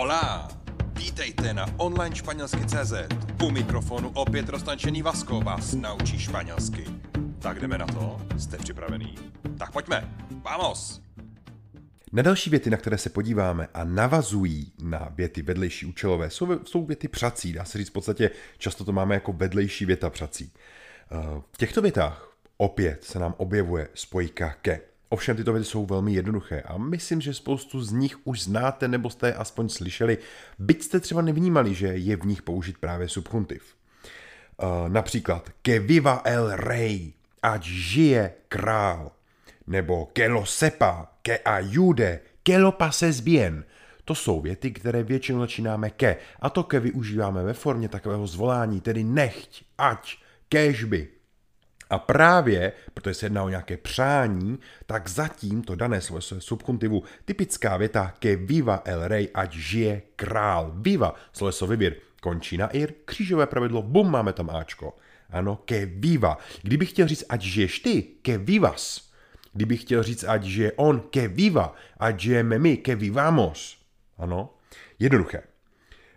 Hola! Vítejte na online španělsky CZ. U mikrofonu opět roztančený Vasko vás naučí španělsky. Tak jdeme na to? Jste připravený? Tak pojďme! Vamos! Na další věty, na které se podíváme a navazují na věty vedlejší účelové, jsou, jsou věty přací. Dá se říct v podstatě, často to máme jako vedlejší věta přací. Eh, v těchto větách opět se nám objevuje spojka ke. Ovšem tyto věty jsou velmi jednoduché a myslím, že spoustu z nich už znáte nebo jste je aspoň slyšeli, byť jste třeba nevnímali, že je v nich použit právě subchuntiv. Uh, například que viva el rey, ať žije král, nebo que lo sepa, que ayude, que lo pases bien. To jsou věty, které většinou začínáme ke, a to ke využíváme ve formě takového zvolání, tedy nechť, ať, kežby, a právě, protože se jedná o nějaké přání, tak zatím to dané slovo subkuntivu typická věta ke viva el rey, ať žije král. Viva, sloveso vybír, končí na ir, křížové pravidlo, bum, máme tam Ačko. Ano, ke viva. Kdybych chtěl říct, ať žiješ ty, ke vivas. Kdybych chtěl říct, ať žije on, ke viva, ať žijeme my, ke vivamos. Ano, jednoduché.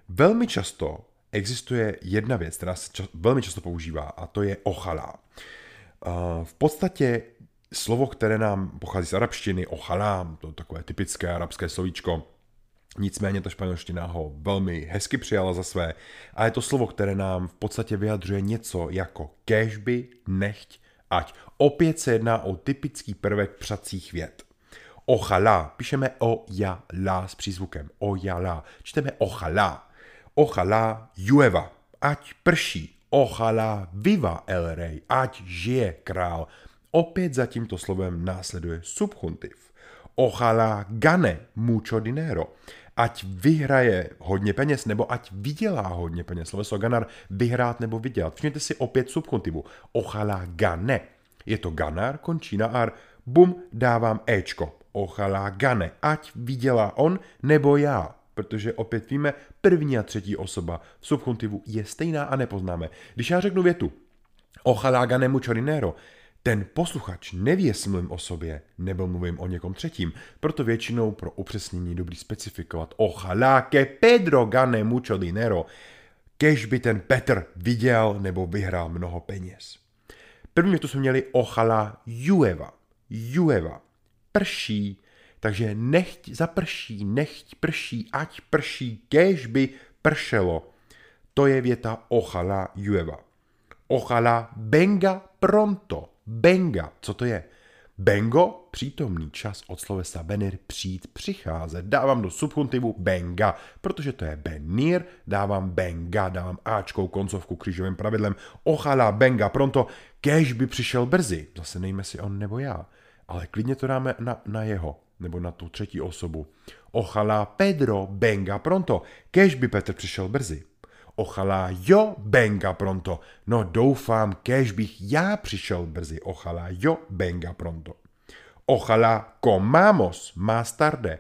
Velmi často existuje jedna věc, která se čas, velmi často používá, a to je ochala. V podstatě slovo, které nám pochází z arabštiny, ochalám, to takové typické arabské slovíčko, Nicméně ta španělština ho velmi hezky přijala za své a je to slovo, které nám v podstatě vyjadřuje něco jako kežby, nechť, ať. Opět se jedná o typický prvek přacích vět. Ochala, píšeme o ja la s přízvukem. O ja la. Čteme ochala. Ochala jueva, ať prší. Ochala viva el rey, ať žije král. Opět za tímto slovem následuje subchuntiv. Ochala gane mucho dinero, ať vyhraje hodně peněz, nebo ať vydělá hodně peněz. Sloveso ganar, vyhrát nebo vydělat. Všimněte si opět subchuntivu. Ochala gane. Je to ganar, končí na ar, bum, dávám Ečko. Ochala gane, ať vydělá on nebo já protože opět víme, první a třetí osoba v subchuntivu je stejná a nepoznáme. Když já řeknu větu Ojalá ganemu chorinero, ten posluchač neví, jestli mluvím o sobě nebo mluvím o někom třetím, proto většinou pro upřesnění dobrý specifikovat Ojalá que Pedro gane mucho kež by ten Petr viděl nebo vyhrál mnoho peněz. První tu jsme měli Ojalá jueva. Jueva. Prší takže nechť zaprší, nechť prší, ať prší, kež by pršelo. To je věta ochala jueva. Ochala benga pronto. Benga, co to je? Bengo, přítomný čas od slovesa benir, přijít, přicházet. Dávám do subchuntivu benga, protože to je benir, dávám benga, dávám áčkou koncovku křížovým pravidlem. Ochala benga pronto, kež by přišel brzy. Zase nejme si on nebo já, ale klidně to dáme na, na jeho nebo na tu třetí osobu. Ochala Pedro benga pronto, kež by Petr přišel brzy. Ochala jo benga pronto, no doufám, kež bych já přišel brzy. Ochala jo benga pronto. Ochala comamos más tarde,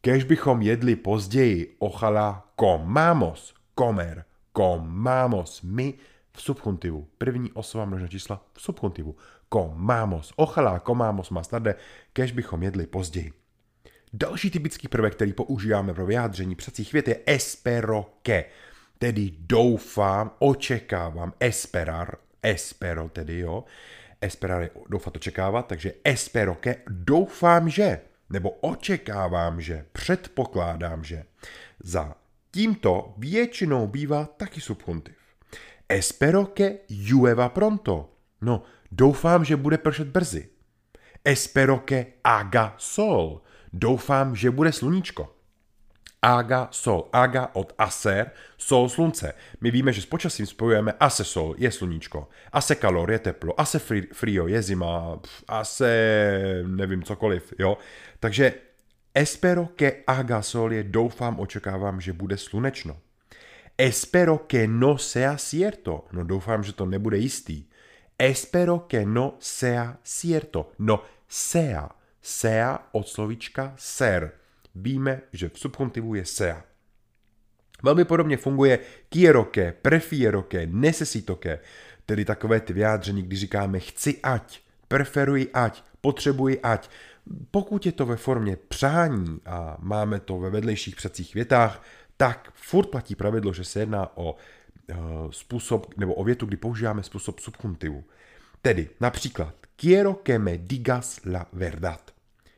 kež bychom jedli později. Ochala comamos, comer, comamos, my v subchuntivu. První osoba množná čísla v subchuntivu. Comamos, ochala comamos más tarde, kež bychom jedli později. Další typický prvek, který používáme pro vyjádření přacích vět je espero que, tedy doufám, očekávám, esperar, espero tedy, jo, esperar je doufat, očekávat, takže espero que, doufám, že, nebo očekávám, že, předpokládám, že. Za tímto většinou bývá taky subchuntiv. Espero que llueva pronto. No, doufám, že bude pršet brzy. Espero que haga sol. Doufám, že bude sluníčko. Aga, sol. Aga od aser, sol, slunce. My víme, že s počasím spojujeme ase sol, je sluníčko. Ase kalor, je teplo. Ase frio, je zima. Ase, nevím, cokoliv, jo. Takže espero que haga sol je doufám, očekávám, že bude slunečno. Espero que no sea cierto. No doufám, že to nebude jistý. Espero que no sea cierto. No sea sea od slovíčka ser. Víme, že v subkontivu je sea. Velmi podobně funguje quiero que, prefiero que, necesito que, tedy takové ty vyjádření, když říkáme chci ať, preferuji ať, potřebuji ať. Pokud je to ve formě přání a máme to ve vedlejších přecích větách, tak furt platí pravidlo, že se jedná o uh, způsob, nebo o větu, kdy používáme způsob subjuntivu. Tedy například, quiero que me digas la verdad.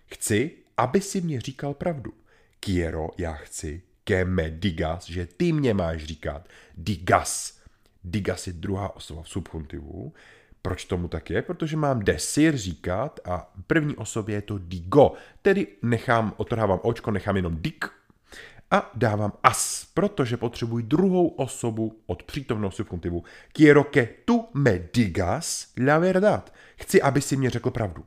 Chci, aby si mě říkal pravdu. Quiero, já chci, que me digas, že ty mě máš říkat. Digas. Digas je druhá osoba v subjuntivu. Proč tomu tak je? Protože mám desir říkat a první osobě je to digo. Tedy nechám, otrhávám očko, nechám jenom dik a dávám as, protože potřebuji druhou osobu od přítomného subjuntivu. Quiero que tu me digas la verdad. Chci, aby si mě řekl pravdu.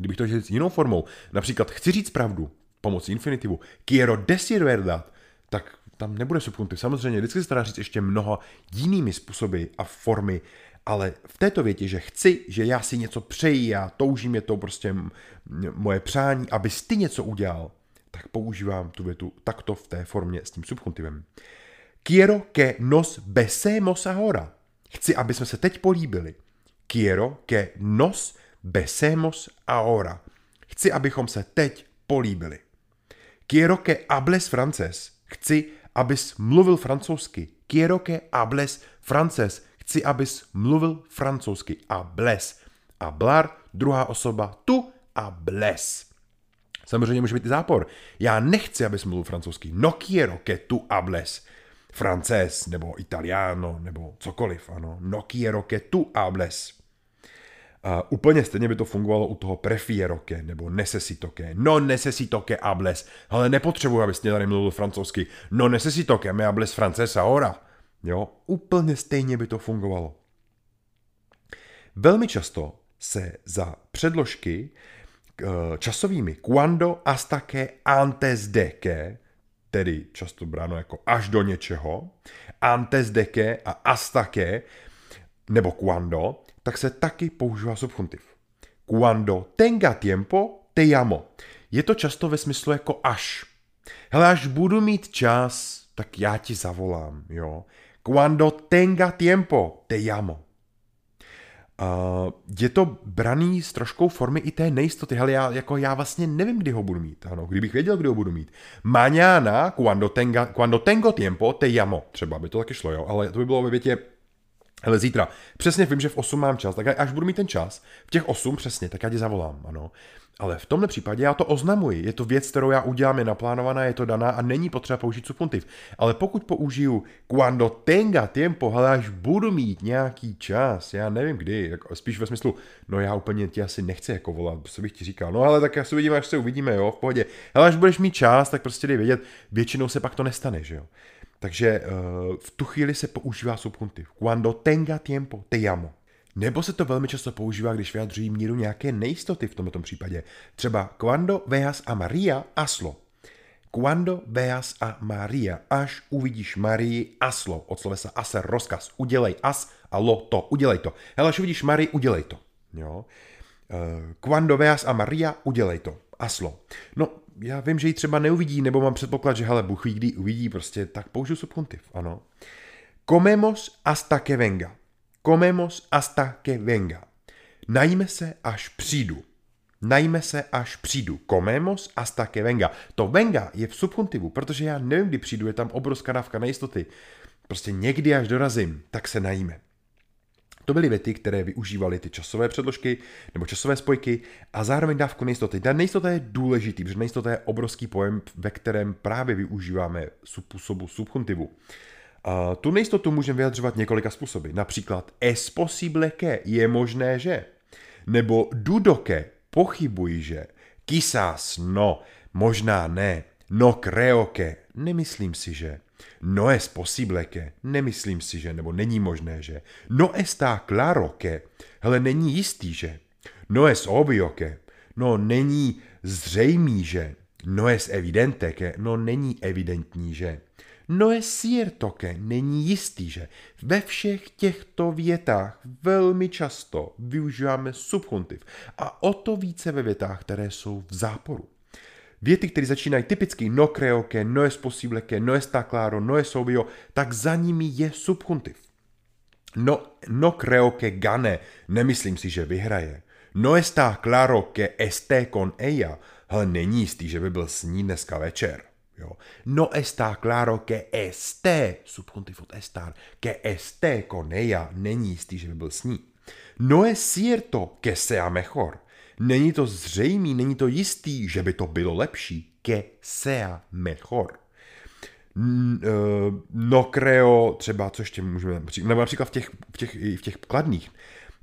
Kdybych to říct jinou formou, například chci říct pravdu pomocí infinitivu, quiero decir verdad, tak tam nebude subjuntiv. Samozřejmě vždycky se dá říct ještě mnoho jinými způsoby a formy, ale v této větě, že chci, že já si něco přeji, já toužím, je to prostě moje přání, abys ty něco udělal, tak používám tu větu takto v té formě s tím subjuntivem. Quiero que nos besemos ahora. Chci, aby jsme se teď políbili. Quiero que nos besemos ahora. Chci, abychom se teď políbili. Quiero que hables francés. Chci, abys mluvil francouzsky. Quiero que hables francés. Chci, abys mluvil francouzsky. Hables. Hablar, druhá osoba, tu hables. Samozřejmě může být i zápor. Já nechci, abys mluvil francouzsky. No quiero que tu hables francés, nebo italiano, nebo cokoliv, ano. No quiero que tu hables. Uh, úplně stejně by to fungovalo u toho prefiero que, nebo necesito que. No necesito que hables. Ale nepotřebuji, abys mě tady mluvil francouzsky. No necesito que me hables francés ahora. Jo, úplně stejně by to fungovalo. Velmi často se za předložky Eh, časovými cuando hasta que antes de que, tedy často bráno jako až do něčeho, antes de que a hasta que, nebo cuando, tak se taky používá subjuntiv. Cuando tenga tiempo, te llamo. Je to často ve smyslu jako až. Hele, až budu mít čas, tak já ti zavolám, jo. Cuando tenga tiempo, te llamo. Uh, je to braný s troškou formy i té nejistoty. Hele, já, jako já vlastně nevím, kdy ho budu mít. Ano, kdybych věděl, kdy ho budu mít. Mañana, cuando, tenga, cuando tengo tiempo, te llamo. Třeba by to taky šlo, jo. Ale to by bylo ve větě Hele, zítra, přesně vím, že v 8 mám čas, tak až budu mít ten čas, v těch 8 přesně, tak já ti zavolám, ano. Ale v tomhle případě já to oznamuji. Je to věc, kterou já udělám, je naplánovaná, je to daná a není potřeba použít subjuntiv. Ale pokud použiju cuando tenga tiempo, hele, až budu mít nějaký čas, já nevím kdy, jako spíš ve smyslu, no já úplně ti asi nechci jako volat, co bych ti říkal, no ale tak já se uvidíme, až se uvidíme, jo, v pohodě. Ale až budeš mít čas, tak prostě dej vědět, většinou se pak to nestane, že jo. Takže uh, v tu chvíli se používá subjuntiv. Cuando tenga tiempo, te llamo. Nebo se to velmi často používá, když vyjadřují míru nějaké nejistoty v tomto případě. Třeba cuando veas a Maria aslo. Cuando veas a Maria, až uvidíš Marii aslo. Od slovesa aser, rozkaz. Udělej as a lo to. Udělej to. Hele, až uvidíš Marii, udělej to. Jo? Uh, cuando veas a Maria, udělej to. Aslo. No, já vím, že ji třeba neuvidí, nebo mám předpoklad, že hele, Bůh ví, kdy uvidí, prostě tak použiju subjuntiv, ano. Comemos hasta que venga. Comemos hasta que venga. Najme se, až přijdu. Najme se, až přijdu. Comemos hasta que venga. To venga je v subjuntivu, protože já nevím, kdy přijdu, je tam obrovská dávka nejistoty. Prostě někdy, až dorazím, tak se najíme. To byly věty, které využívaly ty časové předložky nebo časové spojky a zároveň dávku nejistoty. Ta nejistota je důležitý, protože nejistota je obrovský pojem, ve kterém právě využíváme způsobu subjuntivu. A tu nejistotu můžeme vyjadřovat několika způsoby. Například es possible que, je možné, že. Nebo dudo que, pochybuji, že. Quizás no, možná ne. No creo que, nemyslím si, že. No es posible que, nemyslím si, že, nebo není možné, že. No está claro que, hele, není jistý, že. No es obvio que, no není zřejmý, že. No es evidente que, no není evidentní, že. No es cierto que, není jistý, že. Ve všech těchto větách velmi často využíváme subjuntiv a o to více ve větách, které jsou v záporu. Věty, které začínají typicky no creo que, no es posible que, no está claro, no es obvio, tak za nimi je subjuntiv. No, no creo que gane, nemyslím si, že vyhraje. No está claro que esté con ella, ale není jistý, že by byl s ní dneska večer. Jo. No está claro que esté, subjuntiv od estar, que esté con ella, není jistý, že by byl s ní. No es cierto que sea mejor. Není to zřejmý, není to jistý, že by to bylo lepší. Que sea mejor. Eh, no creo, třeba, co ještě můžeme, nebo například v těch, v těch, v těch kladných.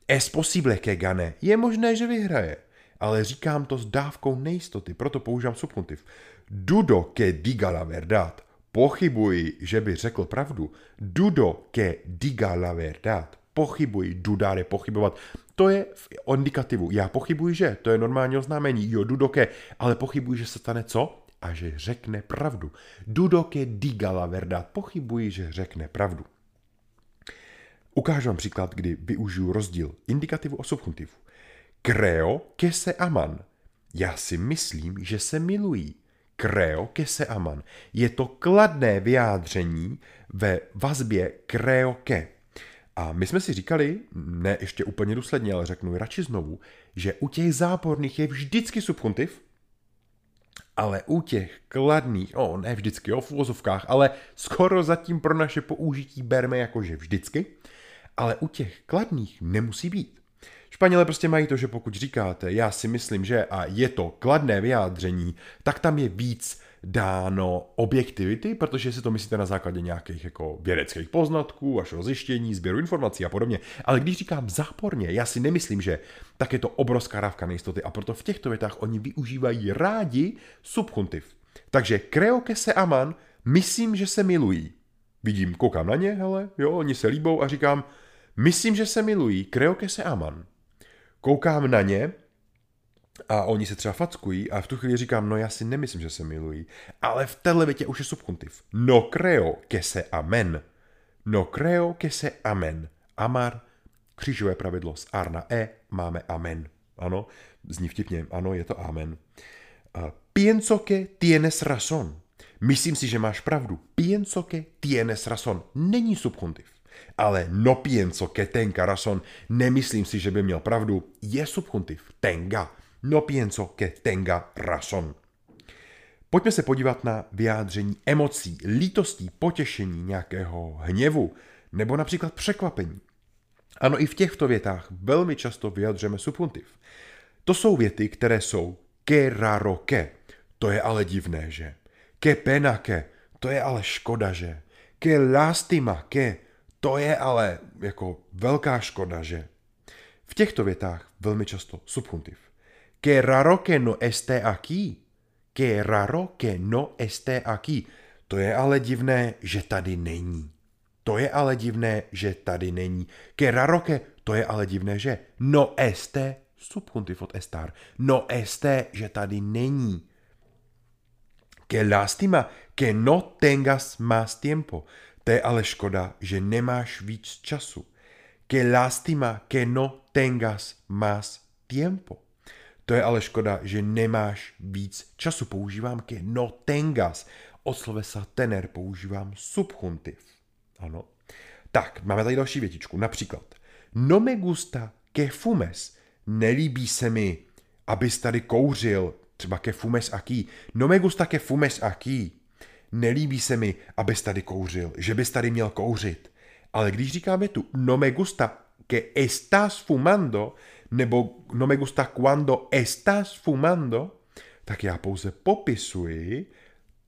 Es posible que gane. Je možné, že vyhraje. Ale říkám to s dávkou nejistoty, proto používám subjuntiv. Dudo que diga la verdad. Pochybuji, že by řekl pravdu. Dudo que diga la verdad. Pochybuji, dudare, pochybovat. To je v indikativu. Já pochybuji, že. To je normální oznámení. Jo, dudo que. Ale pochybuji, že se stane co? A že řekne pravdu. Dudo que diga la verdad. Pochybuji, že řekne pravdu. Ukážu vám příklad, kdy využiju rozdíl indikativu a subjuntivu. Creo que se aman. Já si myslím, že se milují. Creo que se aman. Je to kladné vyjádření ve vazbě creo que. A my jsme si říkali, ne ještě úplně důsledně, ale řeknu radši znovu, že u těch záporných je vždycky subjuntiv, ale u těch kladných, o ne vždycky, o v ale skoro zatím pro naše použití berme jakože vždycky, ale u těch kladných nemusí být. Španělé prostě mají to, že pokud říkáte, já si myslím, že a je to kladné vyjádření, tak tam je víc dáno objektivity, protože si to myslíte na základě nějakých jako vědeckých poznatků, vašeho zjištění, sběru informací a podobně. Ale když říkám záporně, já si nemyslím, že tak je to obrovská rávka nejistoty a proto v těchto větách oni využívají rádi subjuntiv. Takže creo que se aman, myslím, že se milují. Vidím, koukám na ně, hele, jo, oni se líbou a říkám, myslím, že se milují, creo que se aman. Koukám na ně a oni se třeba fackují a v tu chvíli říkám, no já si nemyslím, že se milují, ale v téhle větě už je subjuntiv. No creo que se amen. No creo que se amen. Amar, křížové pravidlo z ar na e, máme amen. Ano, zní vtipně, ano, je to amen. Uh, pienso que tienes razón. Myslím si, že máš pravdu. Pienso que tienes razón. Není subjuntiv. Ale no pienso que tenga razón. Nemyslím si, že by měl pravdu. Je subjuntiv. Tenga. No pienso que tenga razón. Pojďme se podívat na vyjádření emocí, lítostí, potěšení, nějakého hněvu nebo například překvapení. Ano, i v těchto větách velmi často vyjadřujeme subjuntiv. To jsou věty, které jsou que raro que, to je ale divné, že? Que pena que, to je ale škoda, že? Que lástima que, to je ale jako velká škoda, že? V těchto větách velmi často subjuntiv. Que raro que no esté aquí. Que raro que no esté aquí. To je ale divné, že tady není. To je ale divné, že tady není. Que raro que, to je ale divné, že no esté, subjuntiv od estar. No esté, že tady není. Que lástima, que no tengas más tiempo. To je ale škoda, že nemáš víc času. Que lástima, que no tengas más tiempo. To je ale škoda, že nemáš víc času. Používám ke no tengas. Od slovesa tener používám subjuntiv. Ano. Tak, máme tady další větičku. Například. No me gusta que fumes. Nelíbí se mi, abys tady kouřil. Třeba ke fumes aquí. No me gusta que fumes aquí. Nelíbí se mi, abys tady kouřil. Že bys tady měl kouřit. Ale když říkáme tu no me gusta que estás fumando, nebo no me gusta cuando estás fumando, tak já pouze popisuji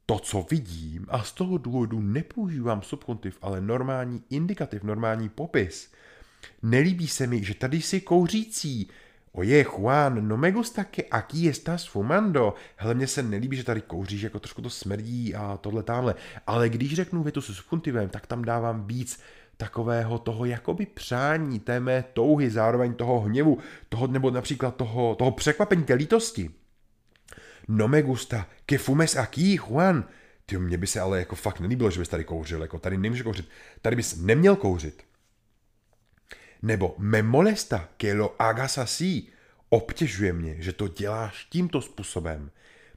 to, co vidím a z toho důvodu nepoužívám subjuntiv, ale normální indikativ, normální popis. Nelíbí se mi, že tady jsi kouřící. Oje, Juan, no me gusta que aquí estás fumando. Hele, mně se nelíbí, že tady kouříš, jako trošku to smrdí a tohle tamhle. Ale když řeknu větu se subjuntivem, tak tam dávám víc takového toho jakoby přání, té mé touhy, zároveň toho hněvu, toho nebo například toho, toho překvapení, té lítosti. No me gusta, que fumes aquí, Juan. Ty, mně by se ale jako fakt nelíbilo, že bys tady kouřil, jako tady nemůže kouřit. Tady bys neměl kouřit. Nebo me molesta, que lo hagas así. Obtěžuje mě, že to děláš tímto způsobem.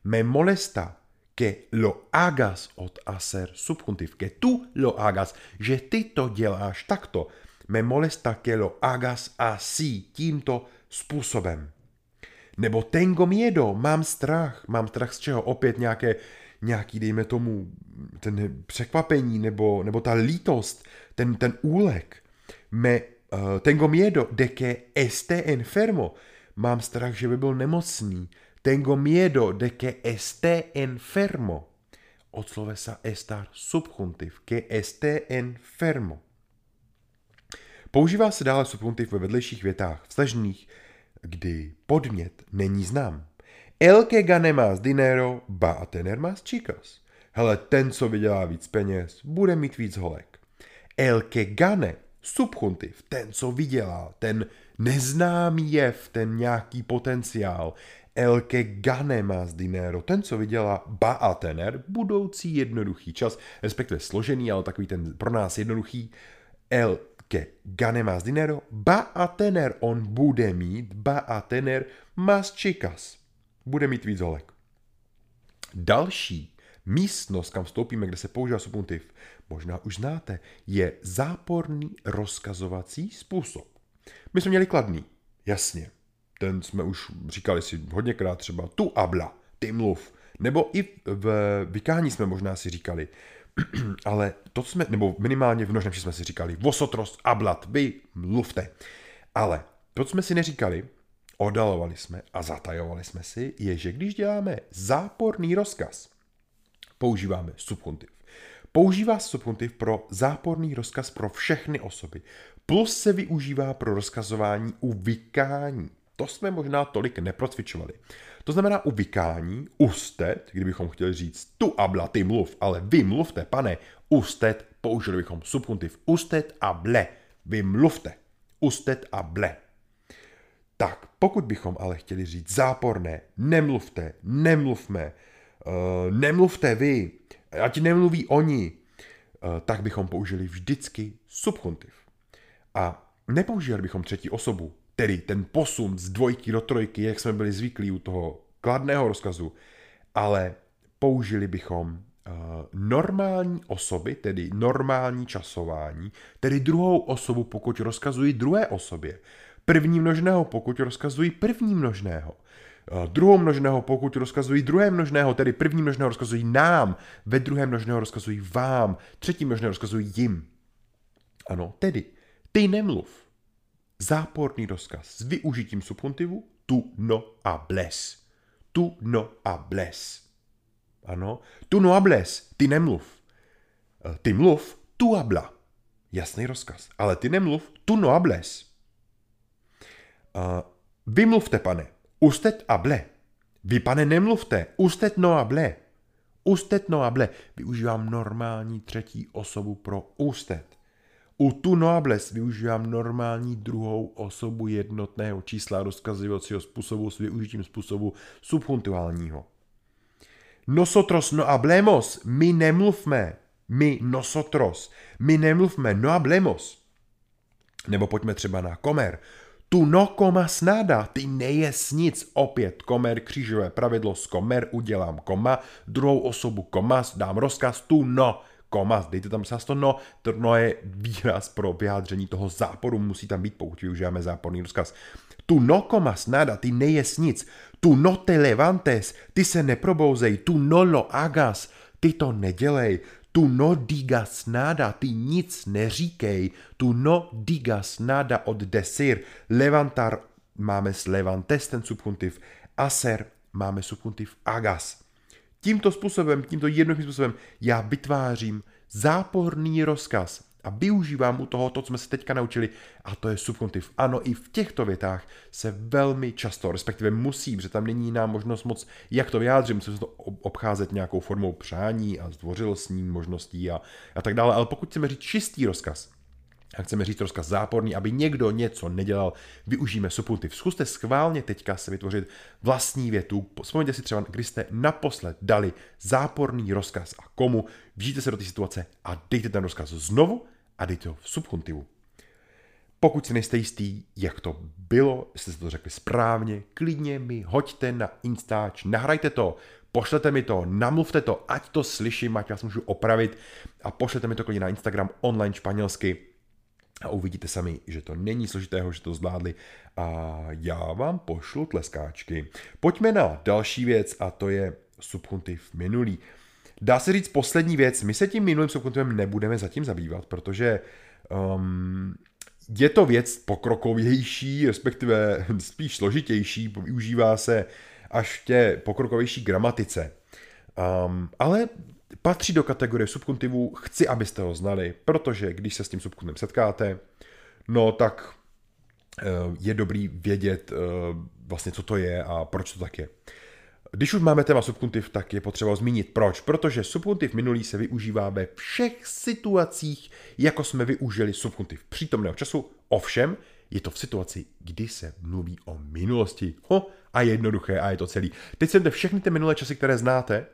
Me molesta, que lo hagas od hacer subjuntiv, que tú lo hagas, že ty to děláš takto. Me molesta que lo hagas así, tímto způsobem. Nebo tengo miedo, mám strach. Mám strach z čeho? Opět nějaké, nějaký, dejme tomu, ten překvapení nebo, nebo ta lítost, ten, ten úlek. Me uh, tengo miedo de que esté enfermo. Mám strach, že by byl nemocný. Tengo miedo de que esté enfermo. Od slovesa estar subjuntiv, que esté enfermo. Používá se dále subjuntiv ve vedlejších větách vztažných, kdy podmět není znám. El que gane más dinero va a tener más chicas. Hele, ten, co vydělá víc peněz, bude mít víc holek. El que gane, subjuntiv, ten, co vydělá, ten neznámý jev, ten nějaký potenciál. El que gane más dinero, ten, co vydělá, ba a tener, budoucí jednoduchý čas, respektive složený, ale takový ten pro nás jednoduchý. El que gane más dinero, ba a tener, on bude mít, ba a tener, más chicas. Bude mít víc holek. Další místnost, kam vstoupíme, kde se používá subjuntiv, možná už znáte, je záporný rozkazovací způsob. My jsme měli kladný, jasně. Ten jsme už říkali si hodněkrát třeba tu abla, ty mluv. Nebo i v vykání jsme možná si říkali, ale to jsme, nebo minimálně v množném jsme si říkali, vosotros, ablat, vy mluvte. Ale to, co jsme si neříkali, odalovali jsme a zatajovali jsme si, je, že když děláme záporný rozkaz, používáme subjuntiv. Používá subjuntiv pro záporný rozkaz pro všechny osoby, plus se využívá pro rozkazování u vykání. To jsme možná tolik neprocvičovali. To znamená u vykání, ustet, kdybychom chtěli říct tu abla, ty mluv, ale vy mluvte, pane, ustet, použili bychom subjuntiv ustet a ble. Vy mluvte. Ustet a ble. Tak, pokud bychom ale chtěli říct záporné, nemluvte, nemluvme, uh, nemluvte vy, ať nemluví oni, uh, tak bychom použili vždycky subjuntiv. A nepoužívali bychom třetí osobu, tedy ten posun z dvojky do trojky, jak jsme byli zvyklí u toho kladného rozkazu, ale použili bychom uh, normální osoby, tedy normální časování, tedy druhou osobu, pokud rozkazují druhé osobě. První množného, pokud rozkazují první množného. Uh, druhou množného, pokud rozkazují druhé množného, tedy první množného rozkazují nám, ve druhém množného rozkazují vám, třetí množného rozkazují jim. Ano, tedy, ty nemluv záporný rozkaz s využitím subjuntivu tu no a bles. Tu no a bles. Ano, tu no a bles, ty nemluv. E, ty mluv, tu habla. Jasný rozkaz. Ale ty nemluv, tu no a bles. Uh, vy mluvte, pane, ustet a ble. Vy, pane, nemluvte, ustet no a ble. Ustet no a ble. Využívám normální třetí osobu pro ustet. U tu noables využívám normální druhou osobu jednotného čísla rozkazovacího způsobu s využitím způsobu subjuntuálního. Nosotros no hablemos, my nemluvme, my nosotros, my nemluvme, no hablemos. Nebo pojďme třeba na komer. Tu no komas nada, ty nejes nic. Opět komer, křížové pravidlo z komer, udělám koma, druhou osobu komas, dám rozkaz tu no koma, dejte tam to no, to no je výraz pro vyjádření toho záporu, musí tam být, pokud využíváme záporný rozkaz. Tu no komas nada, ty nejes nic, tu no te levantes, ty se neprobouzej, tu no lo agas, ty to nedělej, tu no digas nada, ty nic neříkej, tu no digas nada od desir, levantar máme s levantes ten subjuntiv, aser máme subjuntiv agas. Tímto způsobem, tímto jednoduchým způsobem já vytvářím záporný rozkaz a využívám u toho to, co jsme se teďka naučili, a to je subjuntiv. Ano, i v těchto větách se velmi často, respektive musí, protože tam není nám možnost moc, jak to vyjádřím, musím to obcházet nějakou formou přání a zdvořilostní možností a, a tak dále. Ale pokud chceme říct čistý rozkaz, a chceme říct rozkaz záporný, aby někdo něco nedělal, využijeme subjuntiv. Zkuste schválně teďka se vytvořit vlastní větu. Vzpomeňte si třeba, kdy jste naposled dali záporný rozkaz a komu. Vžijte se do té situace a dejte ten rozkaz znovu a dejte ho v subjuntivu. Pokud si nejste jistý, jak to bylo, jestli jste to řekli správně, klidně mi hoďte na Instač, nahrajte to, pošlete mi to, namluvte to, ať to slyším, ať vás můžu opravit a pošlete mi to klidně na Instagram online španělsky a uvidíte sami, že to není složitého, že to zvládli a já vám pošlu tleskáčky. Pojďme na další věc a to je subjuntiv minulý. Dá se říct poslední věc, my se tím minulým subkontivem nebudeme zatím zabývat, protože um, je to věc pokrokovější, respektive spíš složitější, využívá se až v té pokrokovější gramatice. Um, ale patří do kategorie subkontivů, chci, abyste ho znali, protože když se s tím subkontivem setkáte, no tak uh, je dobrý vědět uh, vlastně, co to je a proč to tak je. Když už máme téma subkontiv, tak je potřeba zmínit proč. Protože subkontiv minulý se využívá ve všech situacích, jako jsme využili subkontiv přítomného času. Ovšem, je to v situaci, kdy se mluví o minulosti. Ho, a jednoduché, a je to celý. Teď jsem všechny ty minulé časy, které znáte,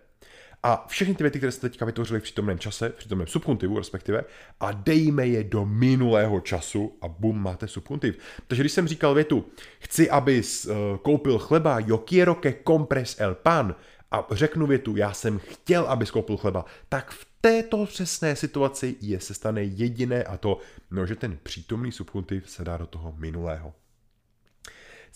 a všechny ty věty, které jste teďka vytvořili v přítomném čase, v přítomném subkontivu respektive, a dejme je do minulého času a bum, máte subkontiv. Takže když jsem říkal větu, chci, abys uh, koupil chleba, yo quiero que compres el pan, a řeknu větu, já jsem chtěl, abys koupil chleba, tak v této přesné situaci je se stane jediné a to, no, že ten přítomný subkontiv se dá do toho minulého.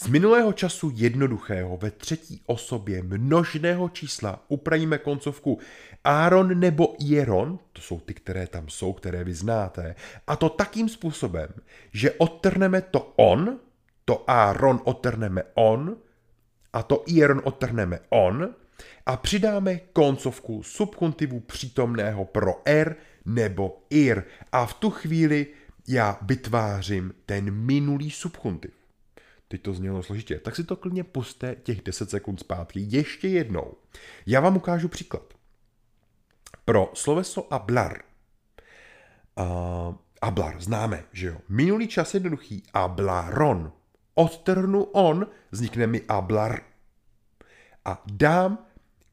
Z minulého času jednoduchého ve třetí osobě množného čísla upravíme koncovku Aaron nebo Ieron, to jsou ty, které tam jsou, které vy znáte, a to takým způsobem, že odtrhneme to on, to Aaron odtrhneme on, a to Ieron odtrhneme on, a přidáme koncovku subkontivu přítomného pro R nebo IR. A v tu chvíli já vytvářím ten minulý subkontiv. Teď to znělo složitě. Tak si to klidně puste těch 10 sekund zpátky ještě jednou. Já vám ukážu příklad. Pro sloveso ablar. Uh, ablar, známe, že jo. Minulý čas jednoduchý. Ablaron. Odtrhnu on, vznikne mi ablar. A dám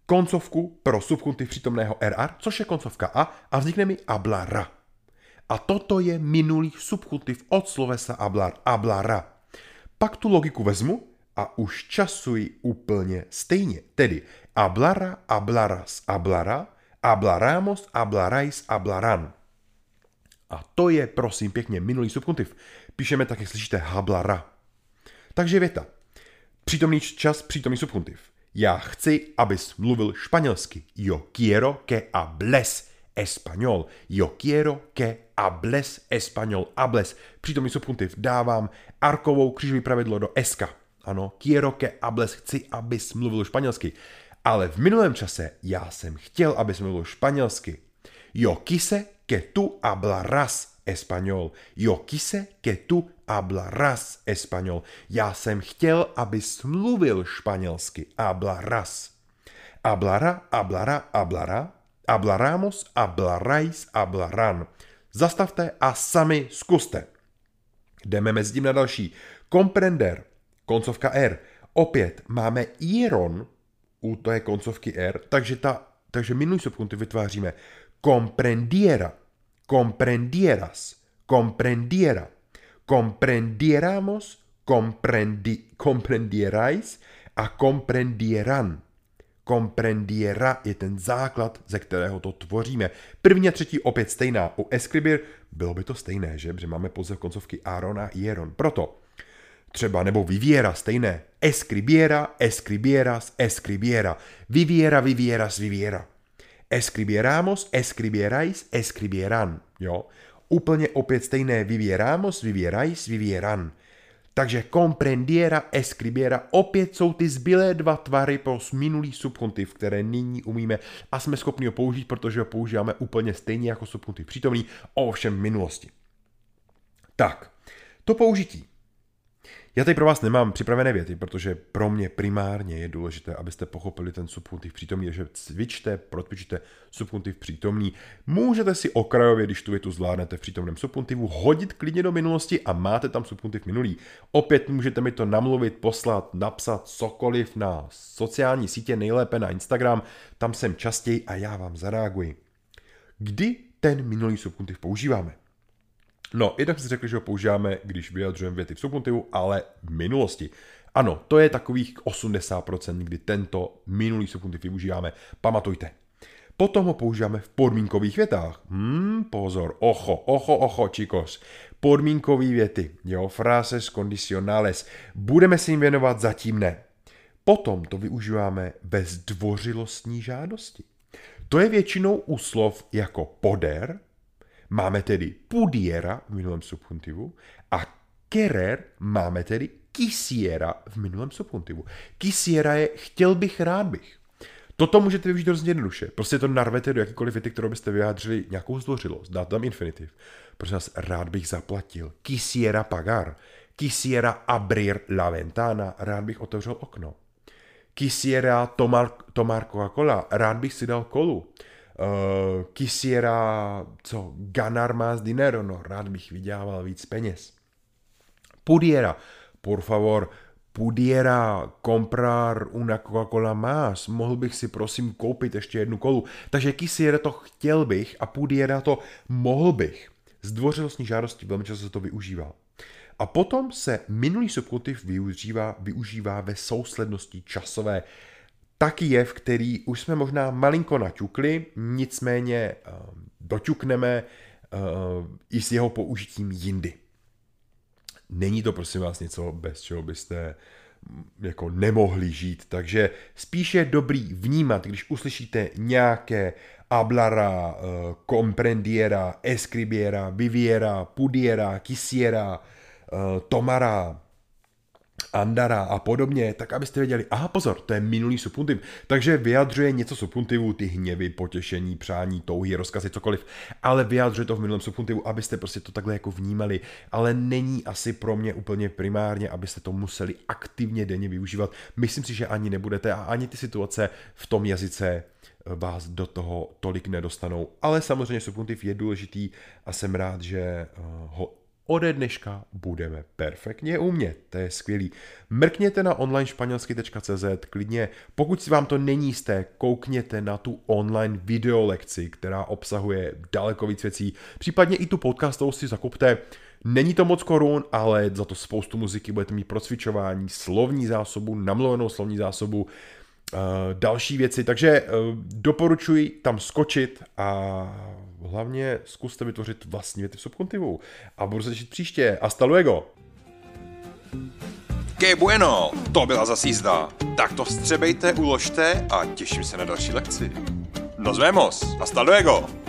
koncovku pro subkontiv přítomného RR, což je koncovka A, a vznikne mi ablara. A toto je minulý subkontiv od slovesa ablar, ablara. Pak tu logiku vezmu a už časuji úplně stejně. Tedy ablara, ablaras, ablara, ablaramos, ablarais, ablaran. A to je, prosím, pěkně minulý subkontiv. Píšeme tak, jak slyšíte, hablara. Takže věta. Přítomný čas, přítomný subkontiv. Já chci, abys mluvil španělsky. Yo quiero que hables español. Yo quiero que hables español. Hables. Přítomný subkontiv. Dávám arkovou křížový pravidlo do eska. Ano, quiero que hables. Chci, abys mluvil španělsky. Ale v minulém čase já jsem chtěl, abys mluvil španělsky. Yo quise que tu hablarás español. Yo quise que tu hablarás español. Já jsem chtěl, abys mluvil španělsky. Hablarás. Hablará, hablará, hablará. Hablaramos, hablaráis, hablarán. Zastavte a sami zkuste. Jdeme mezi tím na další. Comprender, koncovka R. Opět máme iron u té koncovky R, takže, ta, takže minulý subkontiv vytváříme comprendiera, comprendieras, comprendiera, comprendiéramos, comprendi, comprendierais a comprendieran. Comprendiera je ten základ, ze kterého to tvoříme. První a třetí opět stejná. U Escribir bylo by to stejné, že? Protože máme pouze koncovky Aaron a Ieron. Proto třeba nebo Viviera stejné. Escribiera, escribieras, escribiera. Viviera, vivieras, viviera. Escribieramos, escribierais, escribieran. Jo? Úplně opět stejné vivieramos, vivierais, vivieran. Takže comprendiera, escribiera, opět jsou ty zbylé dva tvary pro minulý subkontiv, které nyní umíme a jsme schopni ho použít, protože ho používáme úplně stejně jako subkontiv přítomný, ovšem v minulosti. Tak, to použití. Já tady pro vás nemám připravené věty, protože pro mě primárně je důležité, abyste pochopili ten subkontiv přítomný, že cvičte, protvičte subkontiv přítomný. Můžete si okrajově, když tu větu zvládnete v přítomném subkontivu, hodit klidně do minulosti a máte tam subkontiv minulý. Opět můžete mi to namluvit, poslat, napsat cokoliv na sociální sítě, nejlépe na Instagram, tam jsem častěji a já vám zareaguji. Kdy ten minulý subkontiv používáme? No, jednak si řekli, že ho používáme, když vyjadřujeme věty v subkontivu, ale v minulosti. Ano, to je takových 80%, kdy tento minulý subkontiv využíváme. Pamatujte. Potom ho používáme v podmínkových větách. Hmm, pozor, ocho, ocho, ocho, chicos. Podmínkové věty, jo, frases condicionales. Budeme se jim věnovat, zatím ne. Potom to využíváme bez dvořilostní žádosti. To je většinou u slov jako poder, máme tedy pudiera v minulém subjuntivu a querer máme tedy quisiera v minulém subjuntivu. Quisiera je chtěl bych, rád bych. Toto můžete využít hrozně jednoduše. Prostě to narvete do jakýkoliv věty, kterou byste vyjádřili nějakou zdvořilost. Dáte tam infinitiv. Prosím vás, rád bych zaplatil. Quisiera pagar. Quisiera abrir la ventana. Rád bych otevřel okno. Quisiera tomar, tomar Coca-Cola. Rád bych si dal kolu. Uh, quisiera, co, ganar más dinero. No, rád bych vydělával víc peněz. Pudiera, por favor, pudiera comprar una Coca-Cola más, mohl bych si prosím koupit ještě jednu kolu. Takže quisiera to chtěl bych a pudiera to mohl bych. Zdvořilostní žádosti velmi často se to využívá. A potom se minulý subjuntiv využívá, využívá ve souslednosti časové. Taky jev, který už jsme možná malinko naťukli, nicméně uh, doťukneme uh, i s jeho použitím jindy. Není to prosím vás něco, bez čeho byste jako nemohli žít, takže spíše je dobrý vnímat, když uslyšíte nějaké hablara, uh, comprendiera, escribiera, viviera, pudiera, quisiera, tomara, Andara a podobně, tak abyste věděli, aha pozor, to je minulý subjuntiv, takže vyjadřuje něco subjuntivu, ty hněvy, potěšení, přání, touhy, rozkazy, cokoliv, ale vyjadřuje to v minulém subjuntivu, abyste prostě to takhle jako vnímali, ale není asi pro mě úplně primárně, abyste to museli aktivně denně využívat. Myslím si, že ani nebudete a ani ty situace v tom jazyce vás do toho tolik nedostanou. Ale samozřejmě subjuntiv je důležitý a jsem rád, že eh, ho ode dneška budeme perfektně umět. To je skvělý. Mrkněte na onlinešpanělsky.cz klidně. Pokud si vám to není jisté, koukněte na tu online videolekci, která obsahuje daleko víc věcí. Případně i tu podcastovou si zakupte. Není to moc korun, ale za to spoustu muziky budete mít procvičování, slovní zásobu, namluvenou slovní zásobu, uh, další věci. Takže uh, doporučuji tam skočit a hlavně zkuste vytvořit vlastní věty v subkontivu. A budu se těšit příště. Hasta luego! Que bueno, to byla zase jízda. Tak to vstřebejte, uložte a těším se na další lekci. Nos vemos, hasta luego!